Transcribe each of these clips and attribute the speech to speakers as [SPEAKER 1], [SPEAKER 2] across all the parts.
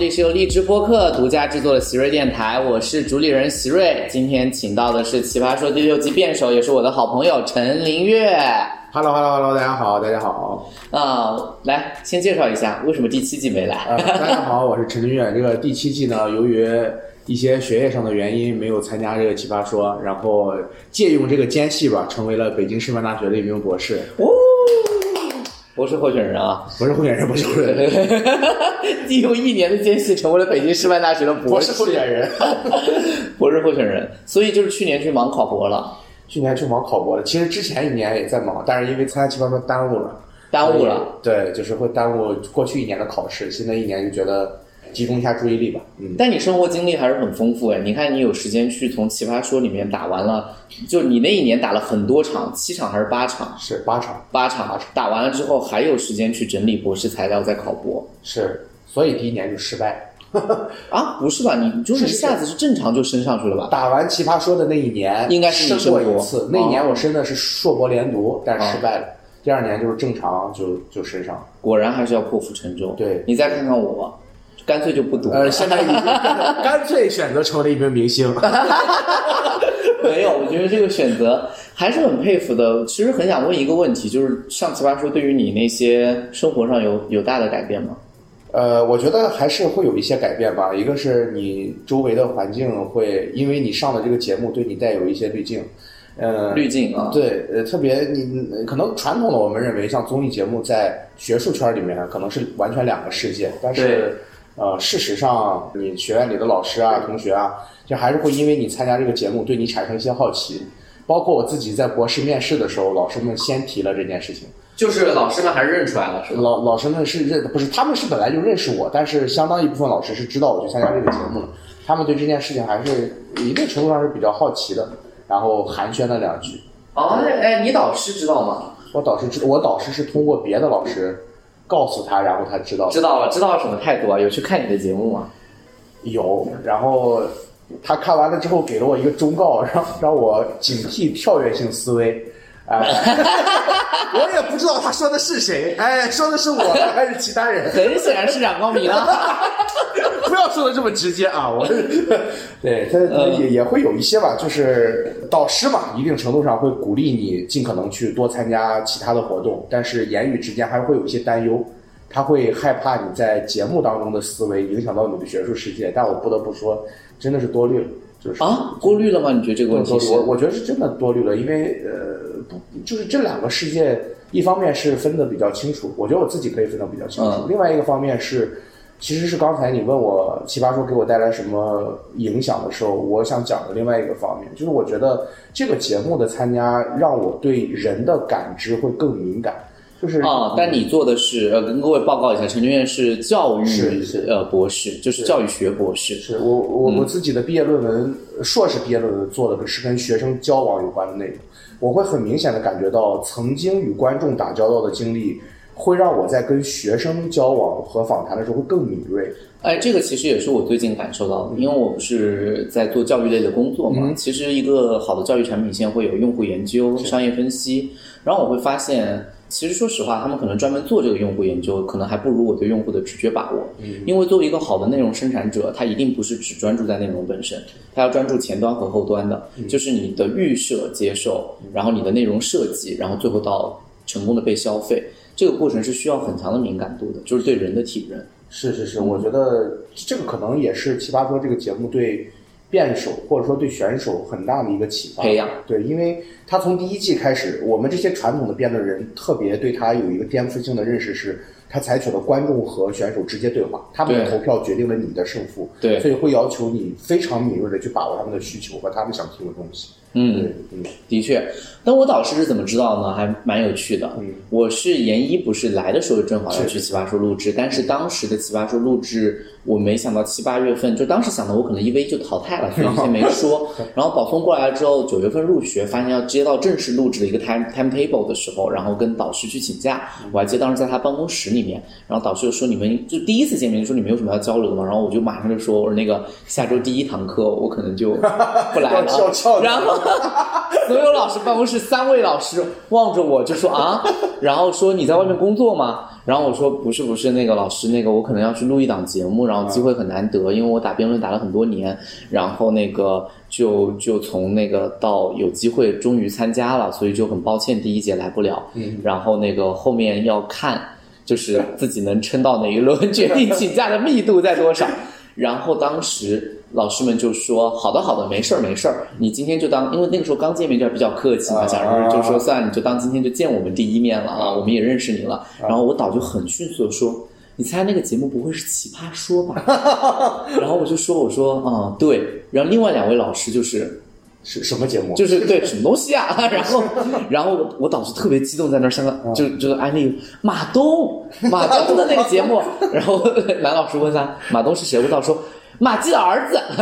[SPEAKER 1] 里是由荔枝播客独家制作的席瑞电台，我是主理人席瑞。今天请到的是《奇葩说》第六季辩手，也是我的好朋友陈林月。
[SPEAKER 2] Hello Hello Hello，大家好，大家好。
[SPEAKER 1] 啊、来先介绍一下为什么第七季没来。
[SPEAKER 2] 呃，大家好，我是陈林月。这个第七季呢，由于一些学业上的原因，没有参加这个奇葩说，然后借用这个间隙吧，成为了北京师范大学的一名博士。
[SPEAKER 1] 哦，博士候选人啊，
[SPEAKER 2] 不是候选人，不是候选人，
[SPEAKER 1] 利用一年的间隙成为了北京师范大学的博士
[SPEAKER 2] 博士候选人。
[SPEAKER 1] 博士候选人，所以就是去年去忙考博了，
[SPEAKER 2] 去年去忙考博了，其实之前一年也在忙，但是因为参加七班班耽误了，
[SPEAKER 1] 耽误了。
[SPEAKER 2] 对，就是会耽误过去一年的考试，新的一年就觉得集中一下注意力吧。嗯，
[SPEAKER 1] 但你生活经历还是很丰富哎，你看你有时间去从奇葩说里面打完了，就你那一年打了很多场，七场还是八场？
[SPEAKER 2] 是八场，
[SPEAKER 1] 八场打完了之后，还有时间去整理博士材料再考博
[SPEAKER 2] 是，所以第一年就失败。
[SPEAKER 1] 啊？不是吧？你就是一下子是正常就升上去了吧？
[SPEAKER 2] 打完奇葩说的那一年，
[SPEAKER 1] 应该是你
[SPEAKER 2] 申过一次。那一年
[SPEAKER 1] 哦
[SPEAKER 2] 我升的是硕博连读，但是失败了。第二年就是正常就就升上了。
[SPEAKER 1] 果然还是要破釜沉舟。
[SPEAKER 2] 对
[SPEAKER 1] 你再看看我，干脆就不读了。
[SPEAKER 2] 呃，现在已经 干脆选择成为了一名明星。
[SPEAKER 1] 没有，我觉得这个选择还是很佩服的。其实很想问一个问题，就是上奇葩说对于你那些生活上有有大的改变吗？
[SPEAKER 2] 呃，我觉得还是会有一些改变吧。一个是你周围的环境会，因为你上的这个节目对你带有一些滤镜。呃，
[SPEAKER 1] 滤镜啊，
[SPEAKER 2] 对，呃，特别你可能传统的我们认为，像综艺节目在学术圈里面可能是完全两个世界，但是呃，事实上你学院里的老师啊、同学啊，就还是会因为你参加这个节目，对你产生一些好奇。包括我自己在博士面试的时候，老师们先提了这件事情。
[SPEAKER 1] 就是老师们还是认出来了，是吧？
[SPEAKER 2] 老老师们是认不是他们是本来就认识我，但是相当一部分老师是知道我去参加这个节目了，他们对这件事情还是一定程度上是比较好奇的，然后寒暄了两句。
[SPEAKER 1] 哦，那哎，你导师知道吗？
[SPEAKER 2] 我导师知，我导师是通过别的老师告诉他，然后他知道
[SPEAKER 1] 知道了，知道了什么态度啊？有去看你的节目吗？
[SPEAKER 2] 有，然后他看完了之后给了我一个忠告，让让我警惕跳跃性思维。哎，我也不知道他说的是谁，哎，说的是我还是其他人？
[SPEAKER 1] 很显然是冉高明啊。
[SPEAKER 2] 不要说的这么直接啊！我对他也也会有一些吧，就是导师嘛，一定程度上会鼓励你尽可能去多参加其他的活动，但是言语之间还会有一些担忧，他会害怕你在节目当中的思维影响到你的学术世界。但我不得不说，真的是多虑了，就是
[SPEAKER 1] 啊，过滤了吗？你觉得这个问题是？
[SPEAKER 2] 我我觉得是真的多虑了，因为呃，不就是这两个世界，一方面是分的比较清楚，我觉得我自己可以分得比较清楚；
[SPEAKER 1] 嗯
[SPEAKER 2] 另外一个方面是，其实是刚才你问我奇葩说给我带来什么影响的时候，我想讲的另外一个方面，就是我觉得这个节目的参加让我对人的感知会更敏感，就是
[SPEAKER 1] 啊，但你做的是呃，跟各位报告一下，陈俊彦是教育呃博士，就是教育学博士。
[SPEAKER 2] 是我我我自己的毕业论文，硕士毕业论文做的是跟学生交往有关的内容，我会很明显的感觉到，曾经与观众打交道的经历，会让我在跟学生交往和访谈的时候会更敏锐。
[SPEAKER 1] 哎，这个其实也是我最近感受到的，因为我不是在做教育类的工作嘛。其实一个好的教育产品线会有用户研究、商业分析，然后我会发现，其实说实话，他们可能专门做这个用户研究，可能还不如我对用户的直觉把握。嗯因为作为一个好的内容生产者，他一定不是只专注在内容本身，他要专注前端和后端的，就是你的预设、接受，然后你的内容设计，然后最后到成功的被消费。这个过程是需要很强的敏感度的，就是对人的体认。
[SPEAKER 2] 是是是，我觉得这个可能也是《奇葩说》这个节目对辩手或者说对选手很大的一个启发
[SPEAKER 1] 培养。
[SPEAKER 2] 对，因为他从第一季开始，我们这些传统的辩论人特别对他有一个颠覆性的认识是，他采取了观众和选手直接对话，他们的投票决定了你的胜负，
[SPEAKER 1] 对
[SPEAKER 2] 所以会要求你非常敏锐的去把握他们的需求和他们想听的东西。
[SPEAKER 1] 嗯，
[SPEAKER 2] 嗯，
[SPEAKER 1] 的确，但我导师是怎么知道呢？还蛮有趣的。
[SPEAKER 2] 嗯
[SPEAKER 1] 我是研一不是来的时候正好要去奇葩说录制，但是当时的奇葩说录制，我没想到七八月份，就当时想的我可能一 V 就淘汰了，所以先没说。然后保送过来之后，九月份入学，发现要接到正式录制的一个 time timetable 的时候，然后跟导师去请假。我还记得当时在他办公室里面，然后导师就说你们就第一次见面就说你们有什么要交流的吗？然后我就马上就说我说那个下周第一堂课我可能就不来了，然后 所有老师办公室三位老师望着我就说啊，然后说你在外面工作吗？然后我说不是不是，那个老师那个我可能要去录一档节目，然后机会很难得，因为我打辩论打了很多年，然后那个就就从那个到有机会终于参加了，所以就很抱歉第一节来不了。嗯，然后那个后面要看就是自己能撑到哪一轮，决定请假的密度在多少。然后当时。老师们就说：“好的，好的，没事儿，没事儿。你今天就当，因为那个时候刚见面就比较客气嘛，想着就说算，你就当今天就见我们第一面了啊，我们也认识你了。然后我导就很迅速的说：你猜那个节目不会是奇葩说吧？然后我就说：我说啊，对。然后另外两位老师就是
[SPEAKER 2] 是什么节目？
[SPEAKER 1] 就是对什么东西啊？然后然后我我导就特别激动，在那儿像个就就是安利马东马东的那个节目。然后男老师问他马东是谁？我导说。”马季的儿子，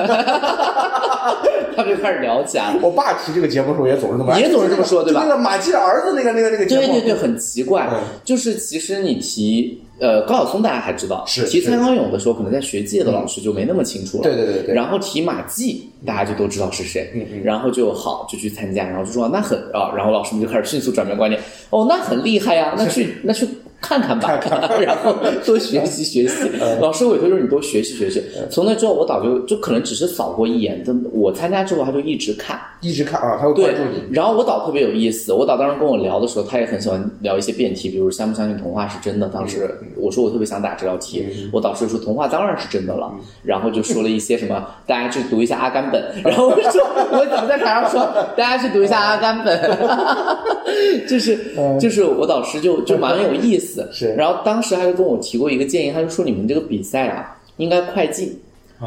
[SPEAKER 1] 他们就开始聊起来了。
[SPEAKER 2] 我爸提这个节目的时候也总是这么，
[SPEAKER 1] 也总是这么说，对吧？
[SPEAKER 2] 那个马季的儿子，那个那个那个节目，
[SPEAKER 1] 对对对，很奇怪。就是其实你提呃高晓松，大家还知道；
[SPEAKER 2] 是
[SPEAKER 1] 提蔡康永的时候，可能在学界的老师就没那么清楚了。
[SPEAKER 2] 对对对对。
[SPEAKER 1] 然后提马季，大家就都知道是谁。嗯嗯。然后就好就去参加，然后就说那很啊，然后老师们就开始迅速转变观念。哦，那很厉害呀，那去 那去。看看吧，然后多学习学习。老师委托就是你多学习学习。从那之后，我导就就可能只是扫过一眼，但我参加之后他就一直看，
[SPEAKER 2] 一直看啊，他会关注你。
[SPEAKER 1] 然后我导特别有意思，我导当时跟我聊的时候，他也很喜欢聊一些辩题，比如相不相信童话是真的。当时我说我特别想打这道题，我导师说童话当然是真的了，然后就说了一些什么，大家去读一下阿甘本。然后我说我怎么在台上说 大家去读一下阿甘本，就是就是我导师就就蛮有意思。
[SPEAKER 2] 是，
[SPEAKER 1] 然后当时他就跟我提过一个建议，他就说你们这个比赛啊，应该快进。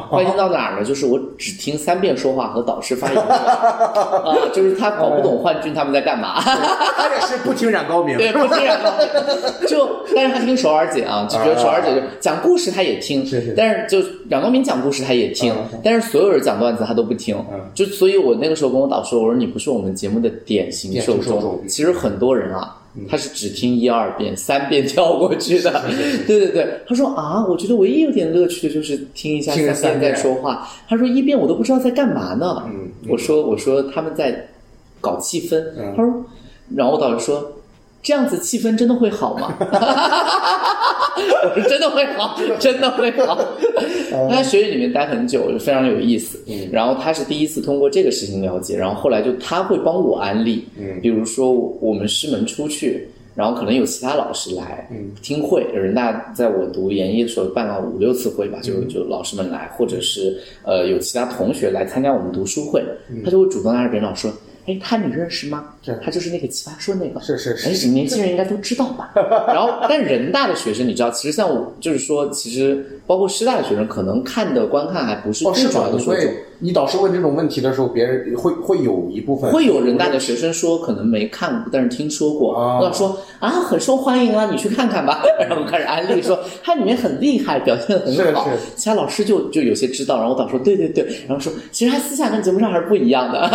[SPEAKER 1] 快进到哪儿呢？就是我只听三遍说话和导师发言 啊，就是他搞不懂幻俊他们在干嘛。
[SPEAKER 2] 他也是不听冉高明，
[SPEAKER 1] 对，不听冉高明。就但是他听首尔姐啊，就觉得首尔姐就讲故事他也听，但是就冉高明讲故事他也听，但是所有人讲段子他都不听。就所以，我那个时候跟我导师我说你不是我们节目的典型受众。其实很多人啊。他是只听一二遍，三遍跳过去的。对对对，他说啊，我觉得唯一有点乐趣的就是听一下三遍在说话。他说一遍我都不知道在干嘛呢。我说我说他们在搞气氛。他说，然后我导师说。这样子气氛真的会好吗？真的会好，真的会好。他在学院里面待很久，非常有意思。然后他是第一次通过这个事情了解，然后后来就他会帮我安利。嗯，比如说我们师门出去，然后可能有其他老师来听会。人大在我读研一的时候办了五六次会吧，就就老师们来，或者是呃有其他同学来参加我们读书会，他就会主动拉着别人老师说。哎，他你认识吗？他就是那个奇葩说那个。
[SPEAKER 2] 是是是。
[SPEAKER 1] 哎，年轻人应该都知道吧？然后，但人大的学生，你知道，其实像我，就是说，其实包括师大的学生，可能看的观看还不是最主要的受众。
[SPEAKER 2] 你导师问这种问题的时候，别人会会有一部分
[SPEAKER 1] 会有人大的学生说，可能没看过，但是听说过。我说啊，很受欢迎啊，你去看看吧。然后开始安利说，它里面很厉害，表现的很好。其他老师就就有些知道，然后我导说对对对，然后说其实他私下跟节目上还是不一样的。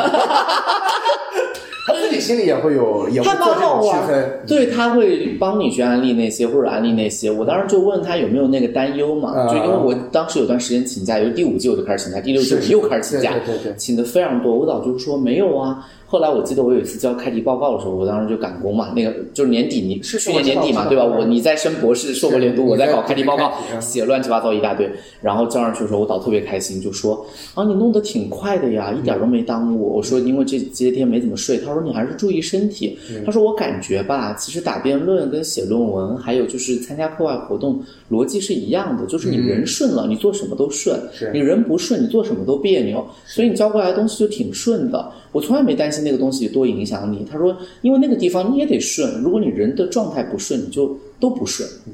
[SPEAKER 2] 他自己心里也会有，也会做这种区分。
[SPEAKER 1] 对他会帮你去安利那些，或者安利那些。我当时就问他有没有那个担忧嘛？就因为我当时有段时间请假，由第五季我就开始请假，第六季我又开始请假，请的非常多。我导就是说没有啊。后来我记得我有一次交开题报告的时候，我当时就赶工嘛，那个就是年底，你去年年底嘛，对吧？我你在升博士、硕博连读，我在搞开题报告，写乱七八糟一大堆，然后交上去的时候，我导特别开心，就说啊，你弄得挺快的呀，一点都没耽误。我说因为这这些天没怎么睡，他说你还是注意身体。他说我感觉吧，其实打辩论跟写论文，还有就是参加课外活动，逻辑是一样的，就是你人顺了，你做什么都顺；你人不顺，你做什么都别扭。所以你交过来的东西就挺顺的。我从来没担心那个东西多影响你。他说，因为那个地方你也得顺，如果你人的状态不顺，你就都不顺。嗯，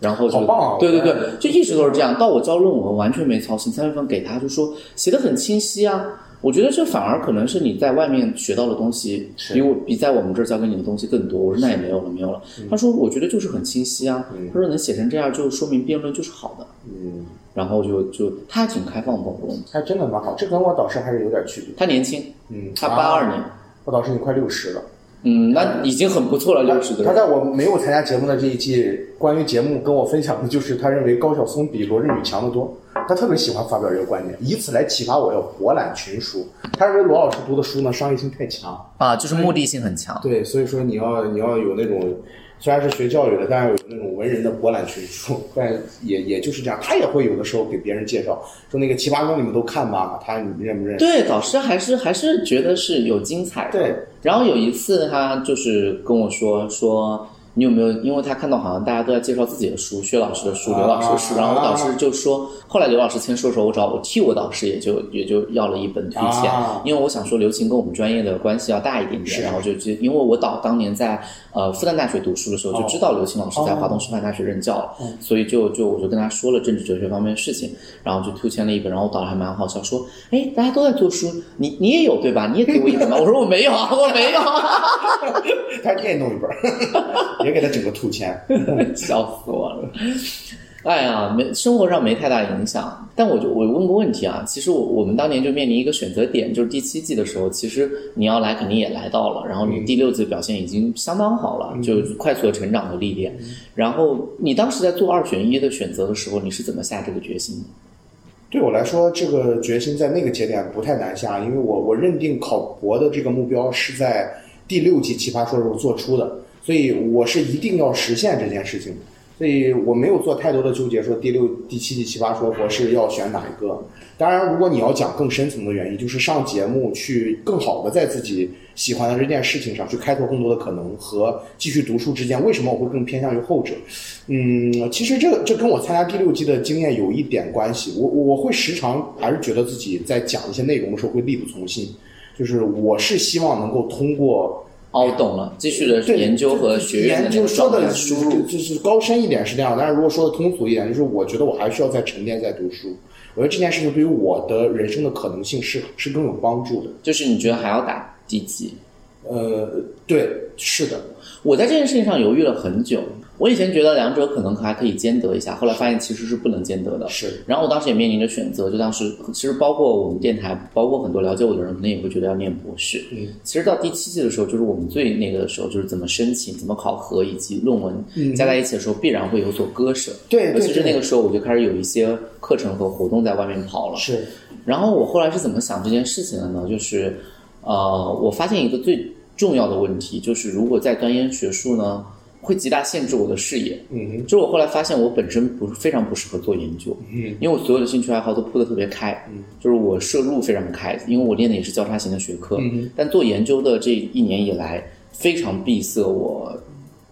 [SPEAKER 1] 然后就对对对，就一直都是这样。到我交论文完全没操心，三月份给他就说写的很清晰啊。我觉得这反而可能是你在外面学到的东西比我比在我们这儿教给你的东西更多。我说那也没有了，没有了。他说我觉得就是很清晰啊。他说能写成这样，就说明辩论就是好的。嗯。然后就就他挺开放包容，
[SPEAKER 2] 他真的蛮好，这跟我导师还是有点区别。
[SPEAKER 1] 他年轻，嗯，他八二年，
[SPEAKER 2] 我导师已经快六十了，
[SPEAKER 1] 嗯，那已经很不错了，六十的。
[SPEAKER 2] 他在我没有参加节目的这一季，关于节目跟我分享的就是他认为高晓松比罗振宇强得多。他特别喜欢发表这个观点，以此来启发我要博览群书。他认为罗老师读的书呢，商业性太强
[SPEAKER 1] 啊，就是目的性很强。
[SPEAKER 2] 对，所以说你要你要有那种虽然是学教育的，但是有那种文人的博览群书，但也也就是这样。他也会有的时候给别人介绍，说那个《奇葩说》你们都看吧？他你认不认？
[SPEAKER 1] 对，导师还是还是觉得是有精彩的。
[SPEAKER 2] 对，
[SPEAKER 1] 然后有一次他就是跟我说说。你有没有？因为他看到好像大家都在介绍自己的书，薛老师的书、刘老师的书，然后我导师就说，后来刘老师签书的时候，我找我替我导师也就也就要了一本推荐，因为我想说刘琴跟我们专业的关系要大一点点，然后就就因为我导当年在呃复旦大学读书的时候就知道刘琴老师在华东师范大学任教了，所以就就我就跟他说了政治哲学方面的事情，然后就推荐了一本，然后我导还蛮好笑，说，哎，大家都在做书，你你也有对吧？你也给我一本吧？我说我没有啊，我没有，
[SPEAKER 2] 他也弄一本。也给他整个吐签，
[SPEAKER 1] 笑死我了！哎呀，没生活上没太大影响，但我就我问个问题啊，其实我我们当年就面临一个选择点，就是第七季的时候，其实你要来肯定也来到了，然后你第六季表现已经相当好了，就快速的成长和历练。然后你当时在做二选一的选择的时候，你是怎么下这个决心的？
[SPEAKER 2] 对我来说，这个决心在那个节点不太难下，因为我我认定考博的这个目标是在第六季奇葩说时候做出的。所以我是一定要实现这件事情，所以我没有做太多的纠结，说第六、第七季奇葩说我是要选哪一个。当然，如果你要讲更深层的原因，就是上节目去更好的在自己喜欢的这件事情上去开拓更多的可能，和继续读书之间，为什么我会更偏向于后者？嗯，其实这这跟我参加第六季的经验有一点关系。我我会时常还是觉得自己在讲一些内容的时候会力不从心，就是我是希望能够通过。
[SPEAKER 1] 哦，懂了。继续的研究和学
[SPEAKER 2] 研究说的输入，就是高深一点是那样。但是如果说的通俗一点，就是我觉得我还需要再沉淀、再读书。我觉得这件事情对于我的人生的可能性是是更有帮助的。
[SPEAKER 1] 就是你觉得还要打第几？
[SPEAKER 2] 呃，对，是的。
[SPEAKER 1] 我在这件事情上犹豫了很久。我以前觉得两者可能还可以兼得一下，后来发现其实是不能兼得的。
[SPEAKER 2] 是。
[SPEAKER 1] 然后我当时也面临着选择，就当时其实包括我们电台，包括很多了解我的人，可能也会觉得要念博士。
[SPEAKER 2] 嗯。
[SPEAKER 1] 其实到第七季的时候，就是我们最那个的时候，就是怎么申请、怎么考核以及论文加在一起的时候，必然会有所割舍。
[SPEAKER 2] 对。
[SPEAKER 1] 其实那个时候我就开始有一些课程和活动在外面跑了。
[SPEAKER 2] 是。
[SPEAKER 1] 然后我后来是怎么想这件事情的呢？就是，呃，我发现一个最重要的问题，就是如果在钻研学术呢。会极大限制我的视野，
[SPEAKER 2] 嗯，
[SPEAKER 1] 就是我后来发现我本身不是非常不适合做研究，
[SPEAKER 2] 嗯，
[SPEAKER 1] 因为我所有的兴趣爱好都铺得特别开，
[SPEAKER 2] 嗯，
[SPEAKER 1] 就是我摄入非常开，因为我练的也是交叉型的学科，
[SPEAKER 2] 嗯，
[SPEAKER 1] 但做研究的这一年以来非常闭塞，我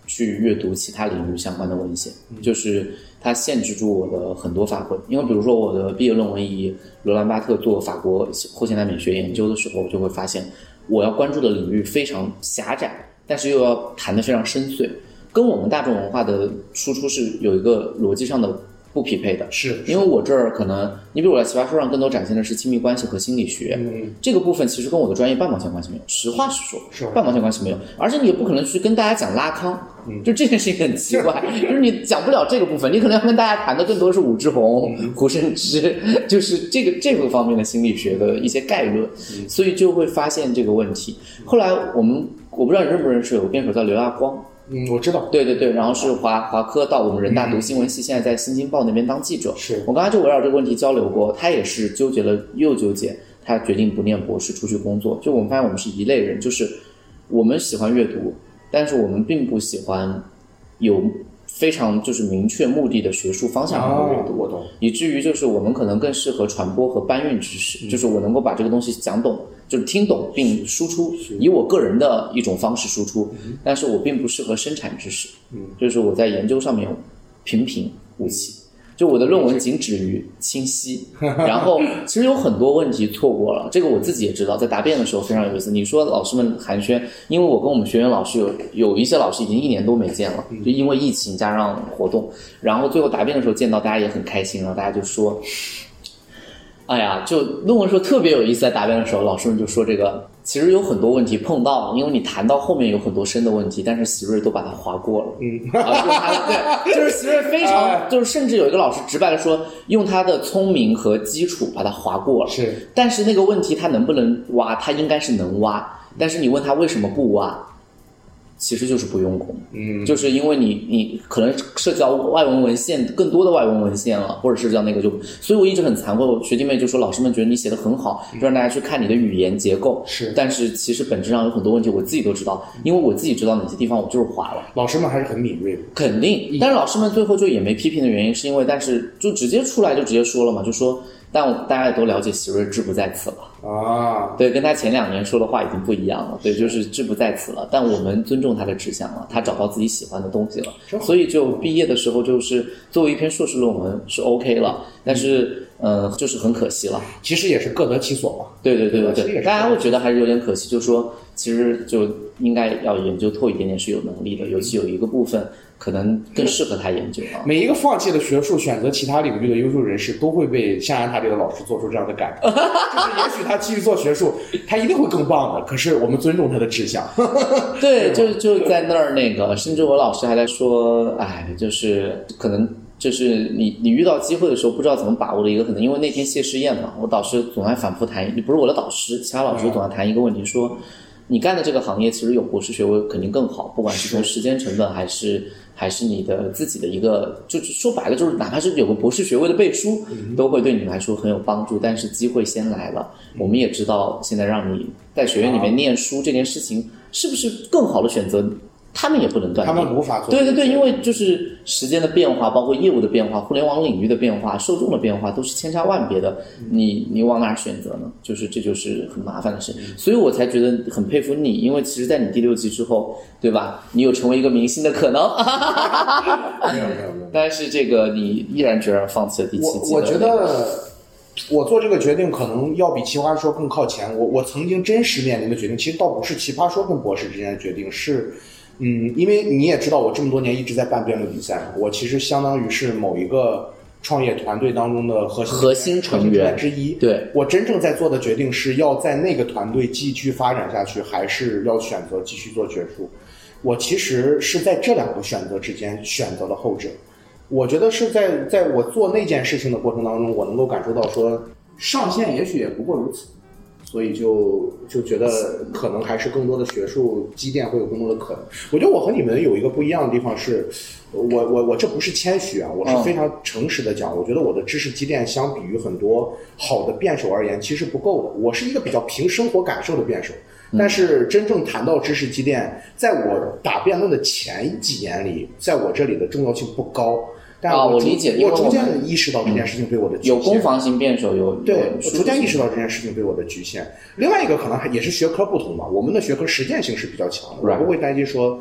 [SPEAKER 1] 去阅读其他领域相关的文献，就是它限制住我的很多发挥，因为比如说我的毕业论文以罗兰巴特做法国后现代美学研究的时候，我就会发现我要关注的领域非常狭窄，但是又要谈得非常深邃。跟我们大众文化的输出是有一个逻辑上的不匹配的，
[SPEAKER 2] 是
[SPEAKER 1] 因为我这儿可能，你比如我在奇葩说上更多展现的是亲密关系和心理学，
[SPEAKER 2] 嗯，
[SPEAKER 1] 这个部分其实跟我的专业半毛钱关系没有，实话实说，
[SPEAKER 2] 是
[SPEAKER 1] 半毛钱关系没有，而且你也不可能去跟大家讲拉康，
[SPEAKER 2] 嗯，
[SPEAKER 1] 就这件事情很奇怪，就是你讲不了这个部分，你可能要跟大家谈的更多是武志红、胡适之，就是这个这个方面的心理学的一些概论，所以就会发现这个问题。后来我们我不知道你认不认识有个辩手叫刘亚光。
[SPEAKER 2] 嗯，我知道。
[SPEAKER 1] 对对对，然后是华华科到我们人大读新闻系，现在在新京报那边当记者。
[SPEAKER 2] 是
[SPEAKER 1] 我刚才就围绕这个问题交流过，他也是纠结了又纠结，他决定不念博士，出去工作。就我们发现我们是一类人，就是我们喜欢阅读，但是我们并不喜欢有。非常就是明确目的的学术方向上的阅读，以至于就是我们可能更适合传播和搬运知识，就是我能够把这个东西讲懂，就是听懂并输出，以我个人的一种方式输出，但是我并不适合生产知识，
[SPEAKER 2] 嗯，
[SPEAKER 1] 就是我在研究上面平平无奇。就我的论文仅止于清晰，然后其实有很多问题错过了，这个我自己也知道。在答辩的时候非常有意思。你说老师们寒暄，因为我跟我们学员老师有有一些老师已经一年都没见了，就因为疫情加上活动，然后最后答辩的时候见到大家也很开心，然后大家就说。哎呀，就论文说特别有意思，在答辩的时候，老师们就说这个其实有很多问题碰到了，因为你谈到后面有很多深的问题，但是席瑞都把它划过了。
[SPEAKER 2] 嗯，
[SPEAKER 1] 啊，对，就是席瑞 非常，就是甚至有一个老师直白的说，用他的聪明和基础把它划过了。
[SPEAKER 2] 是，
[SPEAKER 1] 但是那个问题他能不能挖，他应该是能挖，但是你问他为什么不挖，其实就是不用功，嗯，就是因为你你可能涉及到外文文献更多的外文文献了，或者涉及到那个就，所以我一直很惭愧，我学弟妹就说老师们觉得你写的很好，就让大家去看你的语言结构，
[SPEAKER 2] 是，
[SPEAKER 1] 但是其实本质上有很多问题我自己都知道，因为我自己知道哪些地方我就是滑了。
[SPEAKER 2] 老师们还是很敏锐的，
[SPEAKER 1] 肯定，但是老师们最后就也没批评的原因是因为，但是就直接出来就直接说了嘛，就说。但我大家也都了解，喜瑞志不在此了啊。对，跟他前两年说的话已经不一样了。对，就是志不在此了。但我们尊重他的志向了，他找到自己喜欢的东西了。所以就毕业的时候，就是作为一篇硕士论文是 OK 了。但是，呃，就是很可惜了。
[SPEAKER 2] 其实也是各得其所嘛。
[SPEAKER 1] 对对对对对，大家会觉得还是有点可惜，就是说，其实就应该要研究透一点点是有能力的，尤其有一个部分。可能更适合他研究啊。
[SPEAKER 2] 每一个放弃了学术，选择其他领域的优秀人士，都会被象牙塔里的老师做出这样的感觉。就是也许他继续做学术，他一定会更棒的。可是我们尊重他的志向。
[SPEAKER 1] 对，就就在那儿那个，甚至我老师还在说，哎，就是可能就是你你遇到机会的时候，不知道怎么把握的一个可能。因为那天谢师宴嘛，我导师总爱反复谈，你不是我的导师，其他老师总爱谈一个问题说。你干的这个行业其实有博士学位肯定更好，不管是从时间成本还是还是你的自己的一个，就是说白了就是哪怕是有个博士学位的背书，都会对你来说很有帮助。但是机会先来了，我们也知道现在让你在学院里面念书这件事情是不是更好的选择？他们也不能断
[SPEAKER 2] 定，他们无法做。
[SPEAKER 1] 对对对，因为就是时间的变化，包括业务的变化，互联网领域的变化，受众的变化，都是千差万别的。你你往哪选择呢？就是这就是很麻烦的事。所以我才觉得很佩服你，因为其实，在你第六季之后，对吧？你有成为一个明星的可能。
[SPEAKER 2] 没有没有没有。
[SPEAKER 1] 但是这个你毅然决然放弃了第七季。
[SPEAKER 2] 我我觉得我做这个决定可能要比奇葩说更靠前。我我曾经真实面临的决定，其实倒不是奇葩说跟博士之间的决定，是。嗯，因为你也知道，我这么多年一直在办辩论比赛，我其实相当于是某一个创业团队当中的核心
[SPEAKER 1] 核心成员
[SPEAKER 2] 之一。
[SPEAKER 1] 对，
[SPEAKER 2] 我真正在做的决定是要在那个团队继续发展下去，还是要选择继续做学术。我其实是在这两个选择之间选择了后者。我觉得是在在我做那件事情的过程当中，我能够感受到说，上限也许也不过如此。所以就就觉得可能还是更多的学术积淀会有更多的可能。我觉得我和你们有一个不一样的地方是，我我我这不是谦虚啊，我是非常诚实的讲，我觉得我的知识积淀相比于很多好的辩手而言，其实不够的。我是一个比较凭生活感受的辩手，但是真正谈到知识积淀，在我打辩论的前几年里，在我这里的重要性不高。
[SPEAKER 1] 啊，
[SPEAKER 2] 我
[SPEAKER 1] 理解，
[SPEAKER 2] 我逐渐的意识到这件事情对我的局
[SPEAKER 1] 有攻防型辩手有
[SPEAKER 2] 对，我逐渐意识到这件事情对我的局限。另外一个可能还也是学科不同吧，我们的学科实践性是比较强的，我不会担心说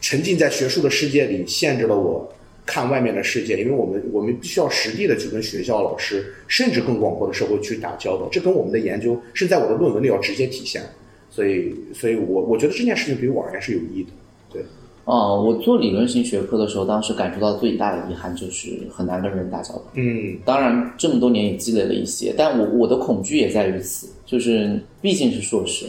[SPEAKER 2] 沉浸在学术的世界里限制了我看外面的世界，因为我们我们必须要实地的去跟学校老师甚至更广阔的社会去打交道，这跟我们的研究是在我的论文里要直接体现，所以所以我我觉得这件事情对于我而言是有意义的，对。
[SPEAKER 1] 哦，我做理论型学科的时候，当时感受到最大的遗憾就是很难跟人打交道。
[SPEAKER 2] 嗯，
[SPEAKER 1] 当然这么多年也积累了一些，但我我的恐惧也在于此，就是毕竟是硕士，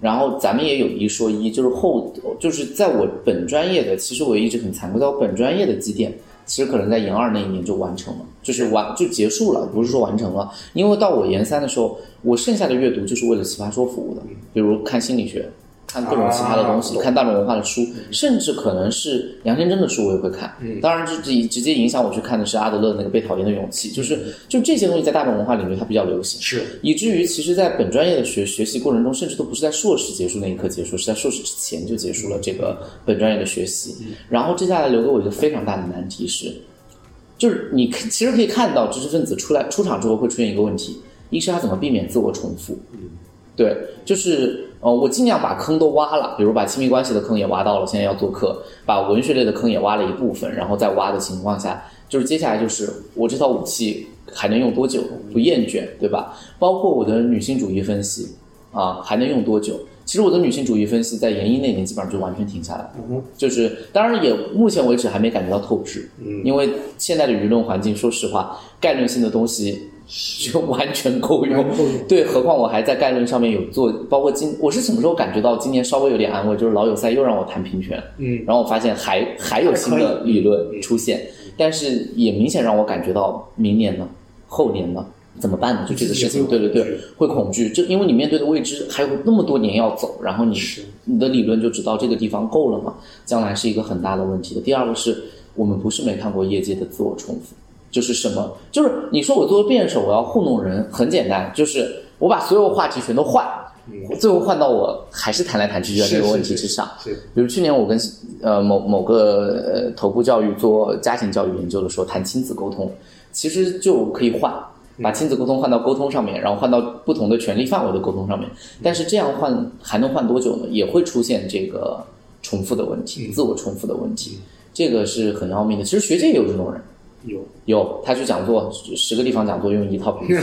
[SPEAKER 1] 然后咱们也有一说一，就是后就是在我本专业的，其实我一直很惭愧，在我本专业的积淀，其实可能在研二那一年就完成了，就是完就结束了，不是说完成了，因为到我研三的时候，我剩下的阅读就是为了奇葩说服务的，比如看心理学。看各种其他的东西，看大众文化的书，甚至可能是杨天真的书，我也会看。当然，直直接影响我去看的是阿德勒那个《被讨厌的勇气》，就是就这些东西在大众文化领域它比较流行，
[SPEAKER 2] 是
[SPEAKER 1] 以至于其实，在本专业的学学习过程中，甚至都不是在硕士结束那一刻结束，是在硕士之前就结束了这个本专业的学习。然后接下来留给我一个非常大的难题是，就是你其实可以看到知识分子出来出场之后会出现一个问题，一是他怎么避免自我重复？对，就是。哦，我尽量把坑都挖了，比如把亲密关系的坑也挖到了，现在要做课，把文学类的坑也挖了一部分，然后再挖的情况下，就是接下来就是我这套武器还能用多久不厌倦，对吧？包括我的女性主义分析啊，还能用多久？其实我的女性主义分析在研一那年基本上就完全停下来了，就是当然也目前为止还没感觉到透支，因为现在的舆论环境，说实话，概论性的东西。就完全够用，对，何况我还在概论上面有做，包括今我是什么时候感觉到今年稍微有点安慰，就是老友赛又让我谈平权，嗯，然后我发现还还有新的理论出现，但是也明显让我感觉到明年呢，后年呢，怎么办呢？就这个事情，对对对，会恐惧。就因为你面对的未知还有那么多年要走，然后你你的理论就知道这个地方够了吗？将来是一个很大的问题的。第二个是我们不是没看过业界的自我重复，就是什么？就是你说我做辩手，我要糊弄人，很简单，就是我把所有话题全都换，最后换到我还是谈来谈去就在这个问题之上。比如去年我跟呃某某个呃头部教育做家庭教育研究的时候，谈亲子沟通，其实就可以换。把亲子沟通换到沟通上面，然后换到不同的权利范围的沟通上面。但是这样换还能换多久呢？也会出现这个重复的问题，自我重复的问题。这个是很要命的。其实学界也有这种人，
[SPEAKER 2] 有
[SPEAKER 1] 有，他去讲座，十个地方讲座用一套 PPT，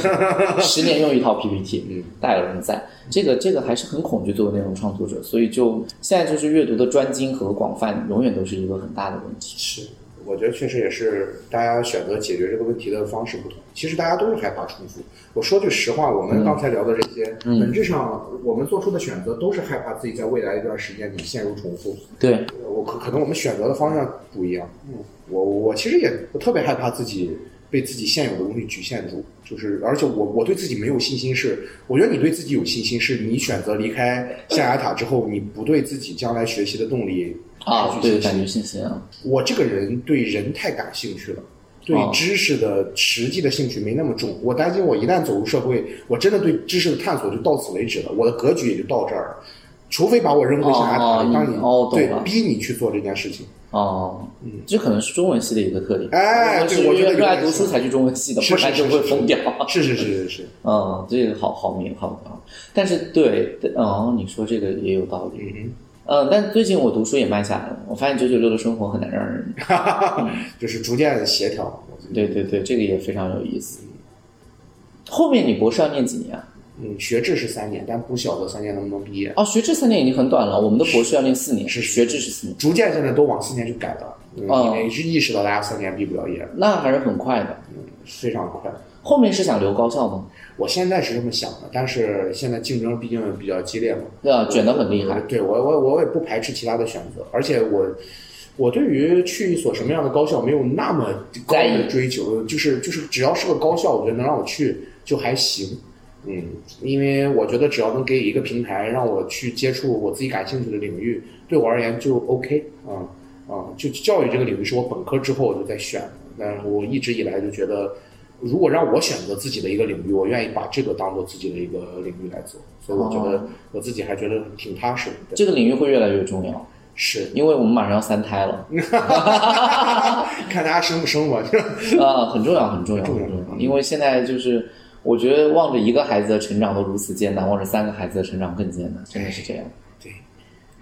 [SPEAKER 1] 十年用一套 PPT，嗯，大有人在。这个这个还是很恐惧作为内容创作者，所以就现在就是阅读的专精和广泛，永远都是一个很大的问题。
[SPEAKER 2] 是。我觉得确实也是，大家选择解决这个问题的方式不同。其实大家都是害怕重复。我说句实话，我们刚才聊的这些，本质上我们做出的选择都是害怕自己在未来一段时间里陷入重复。
[SPEAKER 1] 对，
[SPEAKER 2] 我可可能我们选择的方向不一样。嗯，我我其实也特别害怕自己被自己现有的东西局限住，就是而且我我对自己没有信心。是，我觉得你对自己有信心，是你选择离开象牙塔之后，你不对自己将来学习的动力。
[SPEAKER 1] 啊，对，感觉信心啊！
[SPEAKER 2] 我这个人对人太感兴趣了，对知识的实际的兴趣没那么重。我担心我一旦走入社会，我真的对知识的探索就到此为止了，我的格局也就到这儿了。除非把我扔回象牙塔里，当你对逼你去做这件事情。
[SPEAKER 1] 哦，嗯，这可能是中文系的一个特点。
[SPEAKER 2] 哎，
[SPEAKER 1] 对，我觉得热爱读书才去中文系的，
[SPEAKER 2] 不
[SPEAKER 1] 然就会疯掉。
[SPEAKER 2] 是是是是是。
[SPEAKER 1] 嗯，这个好好明好啊。但是对，哦，你说这个也有道理。
[SPEAKER 2] 嗯。
[SPEAKER 1] 嗯，但最近我读书也慢下来了。我发现九九六的生活很难让人，
[SPEAKER 2] 就是逐渐协调。
[SPEAKER 1] 对对对，这个也非常有意思。后面你博士要念几年啊？
[SPEAKER 2] 嗯，学制是三年，但不晓得三年能不能毕业。
[SPEAKER 1] 哦，学制三年已经很短了。我们的博士要念四年，
[SPEAKER 2] 是
[SPEAKER 1] 学制是四年。
[SPEAKER 2] 逐渐现在都往四年去改了，因为是意识到大家三年毕不了业。
[SPEAKER 1] 那还是很快的，
[SPEAKER 2] 嗯，非常快。
[SPEAKER 1] 后面是想留高校吗？
[SPEAKER 2] 我现在是这么想的，但是现在竞争毕竟比较激烈嘛，
[SPEAKER 1] 对啊，卷得很厉害。
[SPEAKER 2] 对我，我我也不排斥其他的选择，而且我我对于去一所什么样的高校没有那么高的追求，就是就是只要是个高校，我觉得能让我去就还行。嗯，因为我觉得只要能给一个平台让我去接触我自己感兴趣的领域，对我而言就 OK 啊啊，就教育这个领域是我本科之后我就在选，但是我一直以来就觉得。如果让我选择自己的一个领域，我愿意把这个当做自己的一个领域来做，所以我觉得我自己还觉得挺踏实的。
[SPEAKER 1] 这个领域会越来越重要，
[SPEAKER 2] 是
[SPEAKER 1] 因为我们马上要三胎了
[SPEAKER 2] 看大家生不生吧。
[SPEAKER 1] 啊，很重要，很重要，很重要。因为现在就是，我觉得望着一个孩子的成长都如此艰难，望着三个孩子的成长更艰难，真的是这样。
[SPEAKER 2] 对，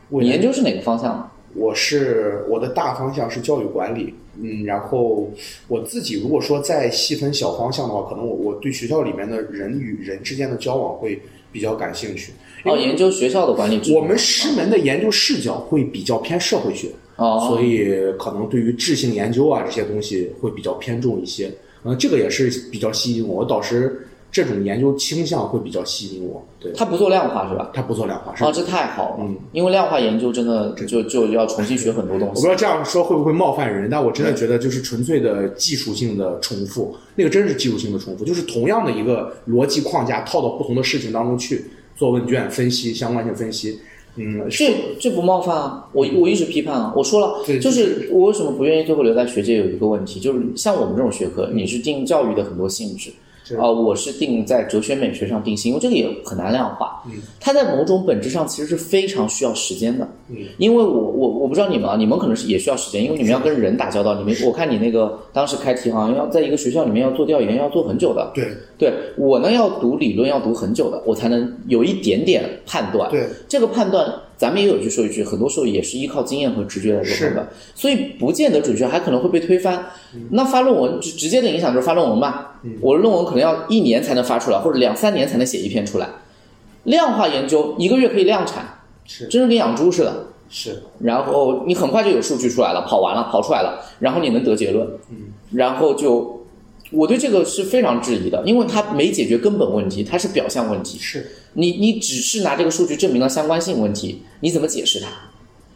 [SPEAKER 1] 你研究是哪个方向？
[SPEAKER 2] 我是我的大方向是教育管理。嗯，然后我自己如果说再细分小方向的话，可能我我对学校里面的人与人之间的交往会比较感兴趣。
[SPEAKER 1] 哦，研究学校的管理。
[SPEAKER 2] 我们师门的研究视角会比较偏社会学，
[SPEAKER 1] 哦，
[SPEAKER 2] 所以可能对于质性研究啊这些东西会比较偏重一些。嗯，这个也是比较吸引我，我导师。这种研究倾向会比较吸引我，对。
[SPEAKER 1] 他不做量化是吧？
[SPEAKER 2] 他不做量化是，
[SPEAKER 1] 哦，这太好了，嗯，因为量化研究真的就就要重新学很多东西。我
[SPEAKER 2] 不知道这样说会不会冒犯人，但我真的觉得就是纯粹的技术性的重复，那个真是技术性的重复，就是同样的一个逻辑框架套到不同的事情当中去做问卷分析相关性分析，嗯，
[SPEAKER 1] 这这不冒犯啊，我我一直批判啊，我说了，就是我为什么不愿意最后留在学界，有一个问题，就是像我们这种学科，你是定教育的很多性质。啊，我是定在哲学美学上定性，因为这个也很难量化。
[SPEAKER 2] 嗯，
[SPEAKER 1] 它在某种本质上其实是非常需要时间的。
[SPEAKER 2] 嗯，
[SPEAKER 1] 因为我我我不知道你们啊，你们可能是也需要时间，因为你们要跟人打交道。你们我看你那个当时开题好像要在一个学校里面要做调研，要做很久的。
[SPEAKER 2] 对，
[SPEAKER 1] 对我呢要读理论要读很久的，我才能有一点点判断。
[SPEAKER 2] 对，
[SPEAKER 1] 这个判断。咱们也有句说一句，很多时候也是依靠经验和直觉来做判断，所以不见得准确，还可能会被推翻。那发论文直直接的影响就是发论文吧，我的论文可能要一年才能发出来，或者两三年才能写一篇出来。量化研究一个月可以量产，
[SPEAKER 2] 是，
[SPEAKER 1] 真的跟养猪似的。
[SPEAKER 2] 是，
[SPEAKER 1] 然后你很快就有数据出来了，跑完了，跑出来了，然后你能得结论。
[SPEAKER 2] 嗯，
[SPEAKER 1] 然后就。我对这个是非常质疑的，因为它没解决根本问题，它是表象问题。
[SPEAKER 2] 是
[SPEAKER 1] 你，你只是拿这个数据证明了相关性问题，你怎么解释它？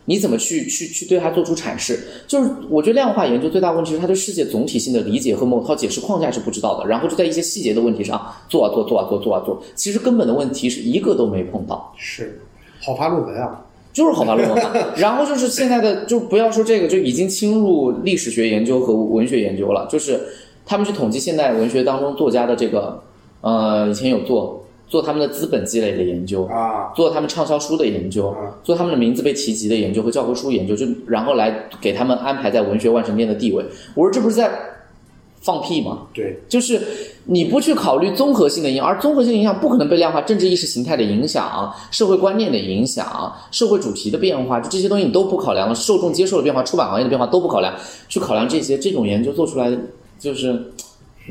[SPEAKER 1] 你怎么去去去对它做出阐释？就是我觉得量化研究最大问题是它对世界总体性的理解和某套解释框架是不知道的，然后就在一些细节的问题上做啊做做啊做做啊做，其实根本的问题是一个都没碰到。
[SPEAKER 2] 是，好发论文啊，
[SPEAKER 1] 就是好发论文嘛。然后就是现在的，就不要说这个，就已经侵入历史学研究和文学研究了。就是他们去统计现代文学当中作家的这个，呃，以前有做。做他们的资本积累的研究
[SPEAKER 2] 啊，
[SPEAKER 1] 做他们畅销书的研究，做他们的名字被提及的研究和教科书研究，就然后来给他们安排在文学万神殿的地位。我说这不是在放屁吗？
[SPEAKER 2] 对，
[SPEAKER 1] 就是你不去考虑综合性的影响，而综合性影响不可能被量化，政治意识形态的影响、社会观念的影响、社会主题的变化，就这些东西你都不考量了，受众接受的变化、出版行业的变化都不考量，去考量这些，这种研究做出来就是。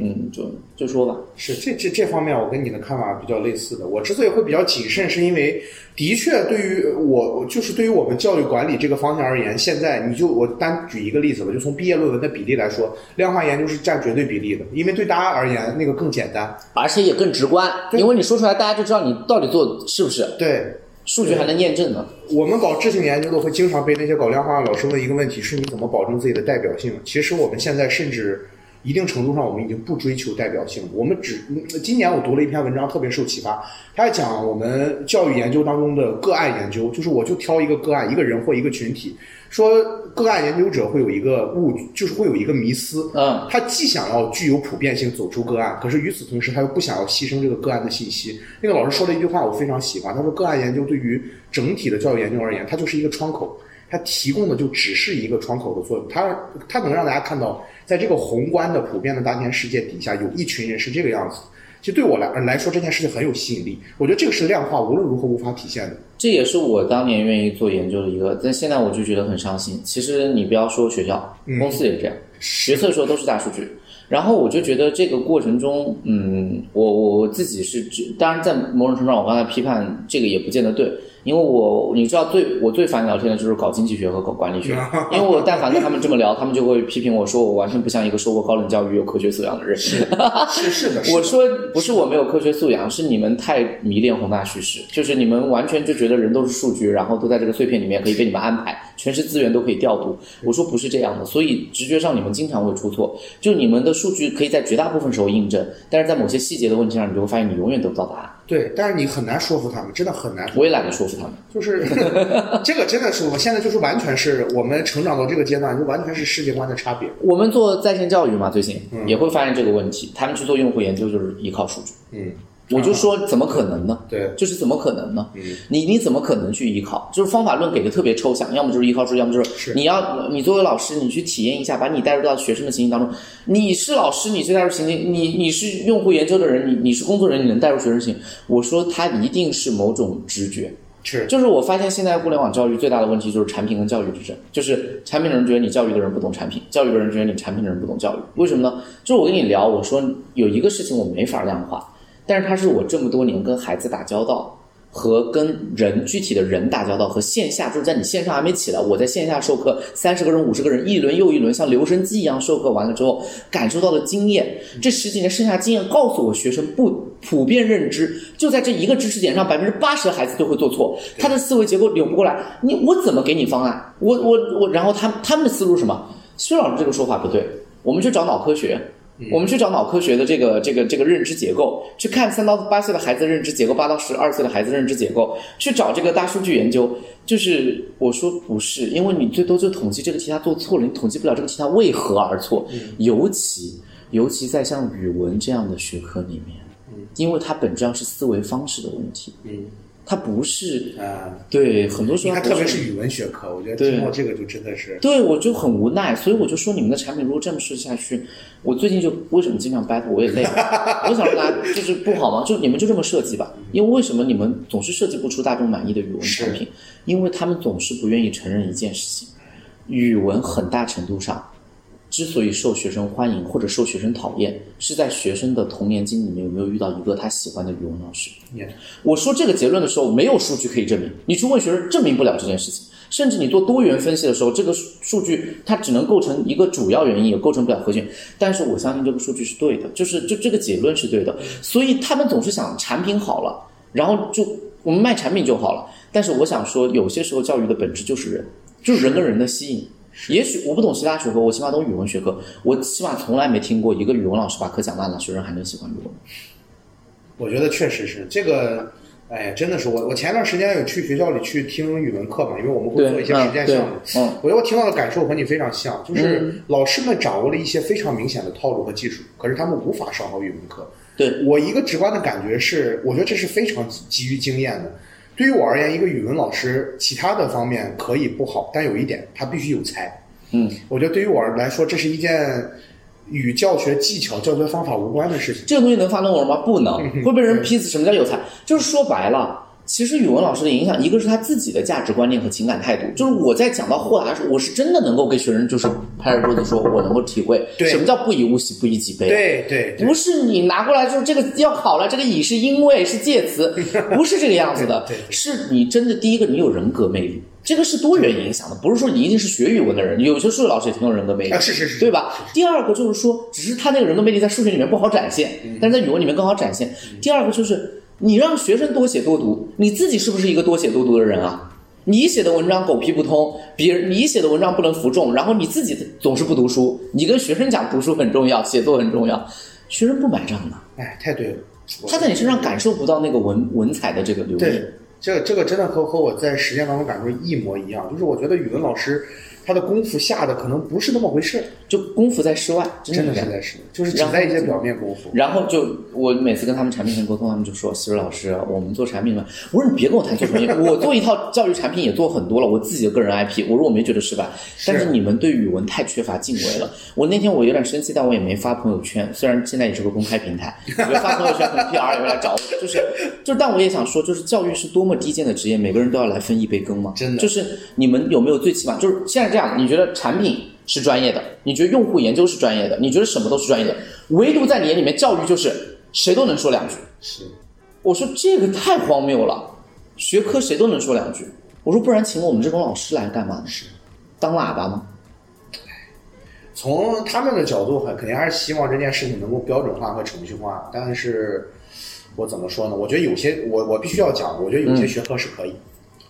[SPEAKER 1] 嗯，就就说吧，
[SPEAKER 2] 是这这这方面，我跟你的看法比较类似的。我之所以会比较谨慎，是因为的确对于我，就是对于我们教育管理这个方向而言，现在你就我单举一个例子吧，就从毕业论文的比例来说，量化研究是占绝对比例的，因为对大家而言那个更简单，
[SPEAKER 1] 而且也更直观，因为你说出来，大家就知道你到底做是不是。
[SPEAKER 2] 对，
[SPEAKER 1] 数据还能验证呢。
[SPEAKER 2] 我们搞质性研究的会经常被那些搞量化的老师问一个问题：是你怎么保证自己的代表性？其实我们现在甚至。一定程度上，我们已经不追求代表性。我们只今年我读了一篇文章，特别受启发。他讲我们教育研究当中的个案研究，就是我就挑一个个案，一个人或一个群体，说个案研究者会有一个误，就是会有一个迷思。
[SPEAKER 1] 嗯，
[SPEAKER 2] 他既想要具有普遍性走出个案，可是与此同时他又不想要牺牲这个个案的信息。那个老师说了一句话，我非常喜欢。他说，个案研究对于整体的教育研究而言，它就是一个窗口，它提供的就只是一个窗口的作用，它它能让大家看到。在这个宏观的、普遍的当前世界底下，有一群人是这个样子。其实对我来来说，这件事情很有吸引力。我觉得这个是量化无论如何无法体现的。
[SPEAKER 1] 这也是我当年愿意做研究的一个，但现在我就觉得很伤心。其实你不要说学校，公司也是这样，决策时候都是大数据。然后我就觉得这个过程中，嗯，我我我自己是，当然在某种程度上，我刚才批判这个也不见得对。因为我你知道最我最烦聊天的就是搞经济学和搞管理学，因为我但凡跟他们这么聊，他们就会批评我说我完全不像一个受过高等教育、有科学素养的人。
[SPEAKER 2] 是 是的，
[SPEAKER 1] 我说不是我没有科学素养，是你们太迷恋宏大叙事，就是你们完全就觉得人都是数据，然后都在这个碎片里面可以被你们安排，全是资源都可以调度。我说不是这样的，所以直觉上你们经常会出错。就你们的数据可以在绝大部分时候印证，但是在某些细节的问题上，你就会发现你永远得不到答案。
[SPEAKER 2] 对，但是你很难说服他们，真的很难。
[SPEAKER 1] 我也懒得说服他们，
[SPEAKER 2] 就是 这个真的是我现在就是完全是我们成长到这个阶段，就完全是世界观的差别。
[SPEAKER 1] 我们做在线教育嘛，最近也会发现这个问题，他们去做用户研究就是依靠数据。
[SPEAKER 2] 嗯。
[SPEAKER 1] 我就说怎么可能呢？
[SPEAKER 2] 对，
[SPEAKER 1] 就是怎么可能呢？你你怎么可能去依靠？就是方法论给的特别抽象，要么就是依靠书，要么就是你要你作为老师，你去体验一下，把你带入到学生的情境当中。你是老师，你去带入情境，你你是用户研究的人，你你是工作人员，你能带入学生情境？我说他一定是某种直觉，
[SPEAKER 2] 是
[SPEAKER 1] 就是我发现现在互联网教育最大的问题就是产品跟教育之争，就是产品的人觉得你教育的人不懂产品，教育的人觉得你产品的人不懂教育，为什么呢？就是我跟你聊，我说有一个事情我没法量化。但是它是我这么多年跟孩子打交道，和跟人具体的人打交道，和线下就是在你线上还没起来，我在线下授课，三十个人、五十个人，一轮又一轮，像留声机一样授课完了之后，感受到的经验，这十几年剩下经验告诉我，学生不普遍认知就在这一个知识点上，百分之八十的孩子都会做错，他的思维结构扭不过来。你我怎么给你方案？我我我，然后他他们的思路是什么？薛老师这个说法不对，我们去找脑科学。我们去找脑科学的这个这个这个认知结构，去看三到八岁的孩子认知结构，八到十二岁的孩子认知结构，去找这个大数据研究。就是我说不是，因为你最多就统计这个题他做错了，你统计不了这个题他为何而错。尤其尤其在像语文这样的学科里面，因为它本质上是思维方式的问题。它不是
[SPEAKER 2] 啊，
[SPEAKER 1] 对，很多时候，
[SPEAKER 2] 你看，特别是语文学科，我觉得听到这个就真的是，
[SPEAKER 1] 对我就很无奈，所以我就说，你们的产品如果这么设计下去，我最近就为什么经常 battle，我也累了，我想大家就是不好吗？就你们就这么设计吧，因为为什么你们总是设计不出大众满意的语文产品？因为他们总是不愿意承认一件事情，语文很大程度上。之所以受学生欢迎或者受学生讨厌，是在学生的童年经历里面有没有遇到一个他喜欢的语文老师？我说这个结论的时候，没有数据可以证明。你去问学生，证明不了这件事情。甚至你做多元分析的时候，这个数据它只能构成一个主要原因，也构成不了核心。但是我相信这个数据是对的，就是就这个结论是对的。所以他们总是想产品好了，然后就我们卖产品就好了。但是我想说，有些时候教育的本质就是人。就是人跟人的吸引。也许我不懂其他学科，我起码懂语文学科。我起码从来没听过一个语文老师把课讲烂了，学生还能喜欢语文。
[SPEAKER 2] 我觉得确实是这个，哎，真的是我。我前段时间有去学校里去听语文课嘛，因为我们会做一些实践项目。嗯，我觉得我听到的感受和你非常像，就是老师们掌握了一些非常明显的套路和技术，可是他们无法上好语文课。
[SPEAKER 1] 对
[SPEAKER 2] 我一个直观的感觉是，我觉得这是非常基于经验的。对于我而言，一个语文老师，其他的方面可以不好，但有一点，他必须有才。
[SPEAKER 1] 嗯，
[SPEAKER 2] 我觉得对于我来说，这是一件与教学技巧、教学方法无关的事情。
[SPEAKER 1] 这个东西能发论文吗？不能，会被人批死。什么叫有才？就是说白了。其实语文老师的影响，一个是他自己的价值观念和情感态度。就是我在讲到豁达的时候，我是真的能够给学生就是拍着桌子说，我能够体会什么叫不以物喜，不以己悲。
[SPEAKER 2] 对对，
[SPEAKER 1] 不是你拿过来就是这个要考了，这个以是因为是介词，不是这个样子的。是你真的第一个，你有人格魅力，这个是多元影响的，不是说你一定是学语文的人，有些数学老师也挺有人格魅力，
[SPEAKER 2] 是是是，
[SPEAKER 1] 对吧？第二个就是说，只是他那个人格魅力在数学里面不好展现，但是在语文里面更好展现。第二个就是。你让学生多写多读，你自己是不是一个多写多读的人啊？你写的文章狗屁不通，别人你写的文章不能服众，然后你自己总是不读书，你跟学生讲读书很重要，写作很重要，学生不买账的。
[SPEAKER 2] 哎，太对了，
[SPEAKER 1] 他在你身上感受不到那个文文采的这个流
[SPEAKER 2] 利。对，这个这个真的和和我在实践当中感受一模一样，就是我觉得语文老师。他的功夫下的可能不是那么回事，
[SPEAKER 1] 就功夫在室外，真
[SPEAKER 2] 的是在室，就是只在一些表面功夫。
[SPEAKER 1] 然后就我每次跟他们产品线沟通，他们就说：“希睿老师，我们做产品嘛，我说你别跟我谈做产品，我做一套教育产品也做很多了，我自己的个人 IP，我说我没觉得失败，但是你们对语文太缺乏敬畏了。我那天我有点生气，但我也没发朋友圈，虽然现在也是个公开平台，我发朋友圈可能 PR 也会来找我，就是就但我也想说，就是教育是多么低贱的职业，每个人都要来分一杯羹吗？
[SPEAKER 2] 真的，
[SPEAKER 1] 就是你们有没有最起码就是现在这样，你觉得产产品是专业的，你觉得用户研究是专业的，你觉得什么都是专业的，唯独在你眼里面，教育就是谁都能说两句。
[SPEAKER 2] 是，
[SPEAKER 1] 我说这个太荒谬了，学科谁都能说两句。我说不然请我们这种老师来干嘛呢？
[SPEAKER 2] 是，
[SPEAKER 1] 当喇叭吗？
[SPEAKER 2] 从他们的角度，肯定还是希望这件事情能够标准化和程序化。但是，我怎么说呢？我觉得有些，我我必须要讲，我觉得有些学科是可以。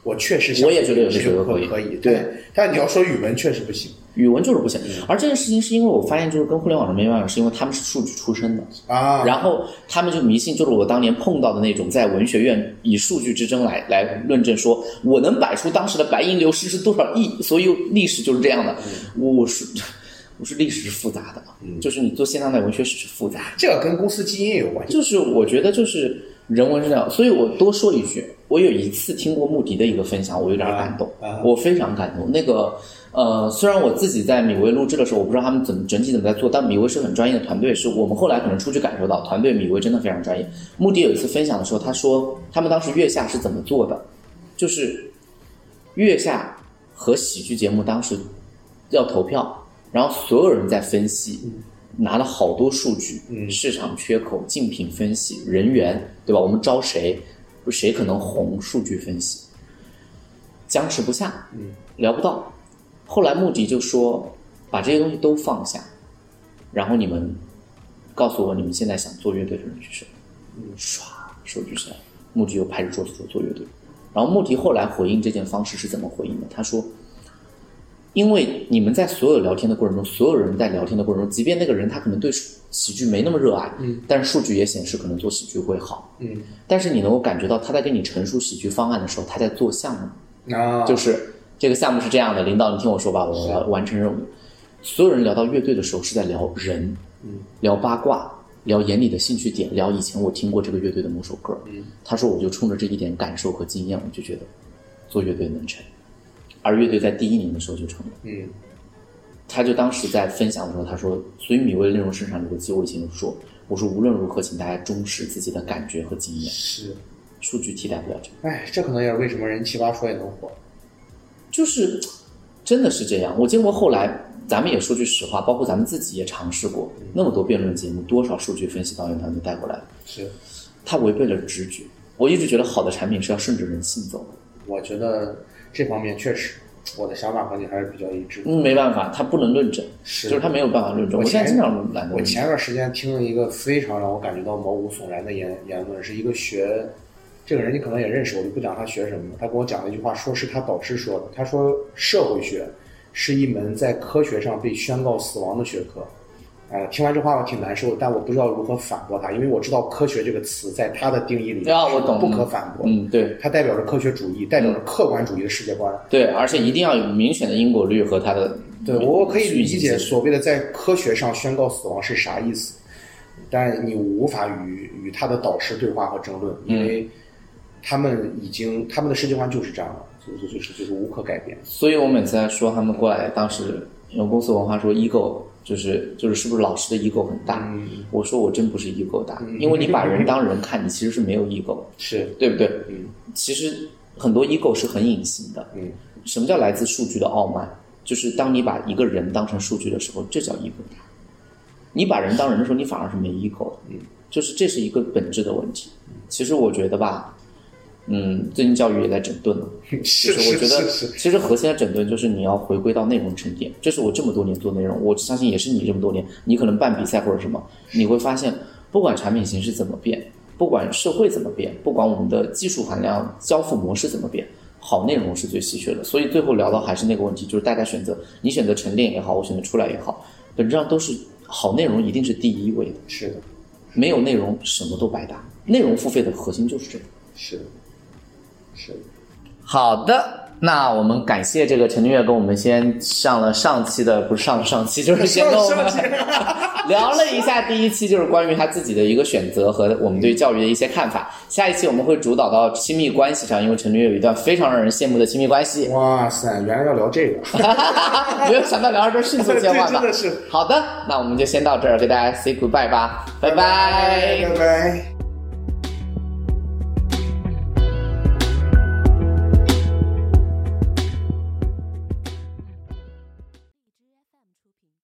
[SPEAKER 2] 我确实，
[SPEAKER 1] 我也觉得有些学
[SPEAKER 2] 科
[SPEAKER 1] 可
[SPEAKER 2] 以，可以，
[SPEAKER 1] 对。
[SPEAKER 2] 但你要说语文，确实不行。
[SPEAKER 1] 语文就是不行。而这件事情是因为我发现，就是跟互联网上没办法，是因为他们是数据出身的
[SPEAKER 2] 啊。
[SPEAKER 1] 然后他们就迷信，就是我当年碰到的那种，在文学院以数据之争来来论证，说我能摆出当时的白银流失是多少亿，所以历史就是这样的。我是 我是历史是复杂的，就是你做现当代文学史是复杂。
[SPEAKER 2] 这个跟公司基因也有关系。
[SPEAKER 1] 就是我觉得就是。人文是这样，所以我多说一句，我有一次听过穆迪的一个分享，我有点感动，我非常感动。那个呃，虽然我自己在米薇录制的时候，我不知道他们怎么整体怎么在做，但米薇是很专业的团队，是我们后来可能出去感受到，团队米薇真的非常专业。穆迪有一次分享的时候，他说他们当时月下是怎么做的，就是月下和喜剧节目当时要投票，然后所有人在分析。拿了好多数据，市场缺口、竞品分析、人员，对吧？我们招谁，谁可能红？数据分析，僵持不下，聊不到。后来穆迪就说，把这些东西都放下，然后你们告诉我，你们现在想做乐队的人是谁？唰，数据上，穆迪又拍着桌子说做乐队。然后穆迪后来回应这件方式是怎么回应的？他说。因为你们在所有聊天的过程中，所有人在聊天的过程中，即便那个人他可能对喜剧没那么热爱，
[SPEAKER 2] 嗯，
[SPEAKER 1] 但是数据也显示可能做喜剧会好，
[SPEAKER 2] 嗯，
[SPEAKER 1] 但是你能够感觉到他在跟你陈述喜剧方案的时候，他在做项目，
[SPEAKER 2] 啊，
[SPEAKER 1] 就是这个项目是这样的，领导你听我说吧，我要完成任务。所有人聊到乐队的时候是在聊人，
[SPEAKER 2] 嗯，
[SPEAKER 1] 聊八卦，聊眼里的兴趣点，聊以前我听过这个乐队的某首歌，
[SPEAKER 2] 嗯，
[SPEAKER 1] 他说我就冲着这一点感受和经验，我就觉得做乐队能成，而乐队在第一年的时候就成了，
[SPEAKER 2] 嗯。
[SPEAKER 1] 他就当时在分享的时候，他说：“所以米味内容生产逻辑，我以前就说，我说无论如何，请大家忠实自己的感觉和经验。
[SPEAKER 2] 是，
[SPEAKER 1] 数据替代不了这个。
[SPEAKER 2] 哎，这可能也是为什么人奇葩说也能火，
[SPEAKER 1] 就是真的是这样。我见过后来，咱们也说句实话，包括咱们自己也尝试过那么多辩论节目，多少数据分析导演团队带过来的，
[SPEAKER 2] 是，
[SPEAKER 1] 他违背了直觉。我一直觉得好的产品是要顺着人性走的。
[SPEAKER 2] 我觉得这方面确实。”我的想法和你还是比较一致。
[SPEAKER 1] 嗯，没办法，他不能论证，
[SPEAKER 2] 是，
[SPEAKER 1] 就是他没有办法论证。我现在经常懒得。
[SPEAKER 2] 我前段时间听了一个非常让我感觉到毛骨悚然的言言论，是一个学这个人你可能也认识，我就不讲他学什么。他跟我讲了一句话，说是他导师说的。他说社会学是一门在科学上被宣告死亡的学科。呃，听完这话我挺难受的，但我不知道如何反驳他，因为我知道科学这个词在他的定义里
[SPEAKER 1] 啊，我懂，
[SPEAKER 2] 不可反驳。
[SPEAKER 1] 嗯，对，
[SPEAKER 2] 它代表着科学主义，代表着客观主义的世界观。
[SPEAKER 1] 对，而且一定要有明显的因果律和它的。
[SPEAKER 2] 对，我可以理解所谓的在科学上宣告死亡是啥意思，但你无法与与他的导师对话和争论，因为他们已经他们的世界观就是这样了，就是就是就是无可改变。
[SPEAKER 1] 所以我每次在说他们过来，当时用公司文化说 ego。就是就是是不是老师的 ego 很大？我说我真不是 ego 大，因为你把人当人看，你其实是没有 ego，
[SPEAKER 2] 是
[SPEAKER 1] 对不对？嗯，其实很多 ego 是很隐形的。
[SPEAKER 2] 嗯，
[SPEAKER 1] 什么叫来自数据的傲慢？就是当你把一个人当成数据的时候，这叫 ego 大。你把人当人的时候，你反而是没 ego 的。嗯，就是这是一个本质的问题。其实我觉得吧。嗯，最近教育也在整顿了，
[SPEAKER 2] 是
[SPEAKER 1] 我觉得其实核心的整顿就是你要回归到内容沉淀。这是我这么多年做内容，我相信也是你这么多年。你可能办比赛或者什么，你会发现，不管产品形式怎么变，不管社会怎么变，不管我们的技术含量、交付模式怎么变，好内容是最稀缺的。所以最后聊到还是那个问题，就是大家选择，你选择沉淀也好，我选择出来也好，本质上都是好内容一定是第一位的。
[SPEAKER 2] 是的，
[SPEAKER 1] 没有内容什么都白搭。内容付费的核心就是这个。
[SPEAKER 2] 是的。是，
[SPEAKER 1] 好的，那我们感谢这个陈俊月跟我们先上了上期的，不是上上期，就是先跟我们 聊了一下第一期，就是关于他自己的一个选择和我们对教育的一些看法。下一期我们会主导到亲密关系上，因为陈月有一段非常让人羡慕的亲密关系。
[SPEAKER 2] 哇塞，原来要聊这个，
[SPEAKER 1] 没有想到聊到这迅速切换
[SPEAKER 2] 吧？真的是。
[SPEAKER 1] 好的，那我们就先到这儿，给大家 say goodbye 吧，拜
[SPEAKER 2] 拜，拜拜。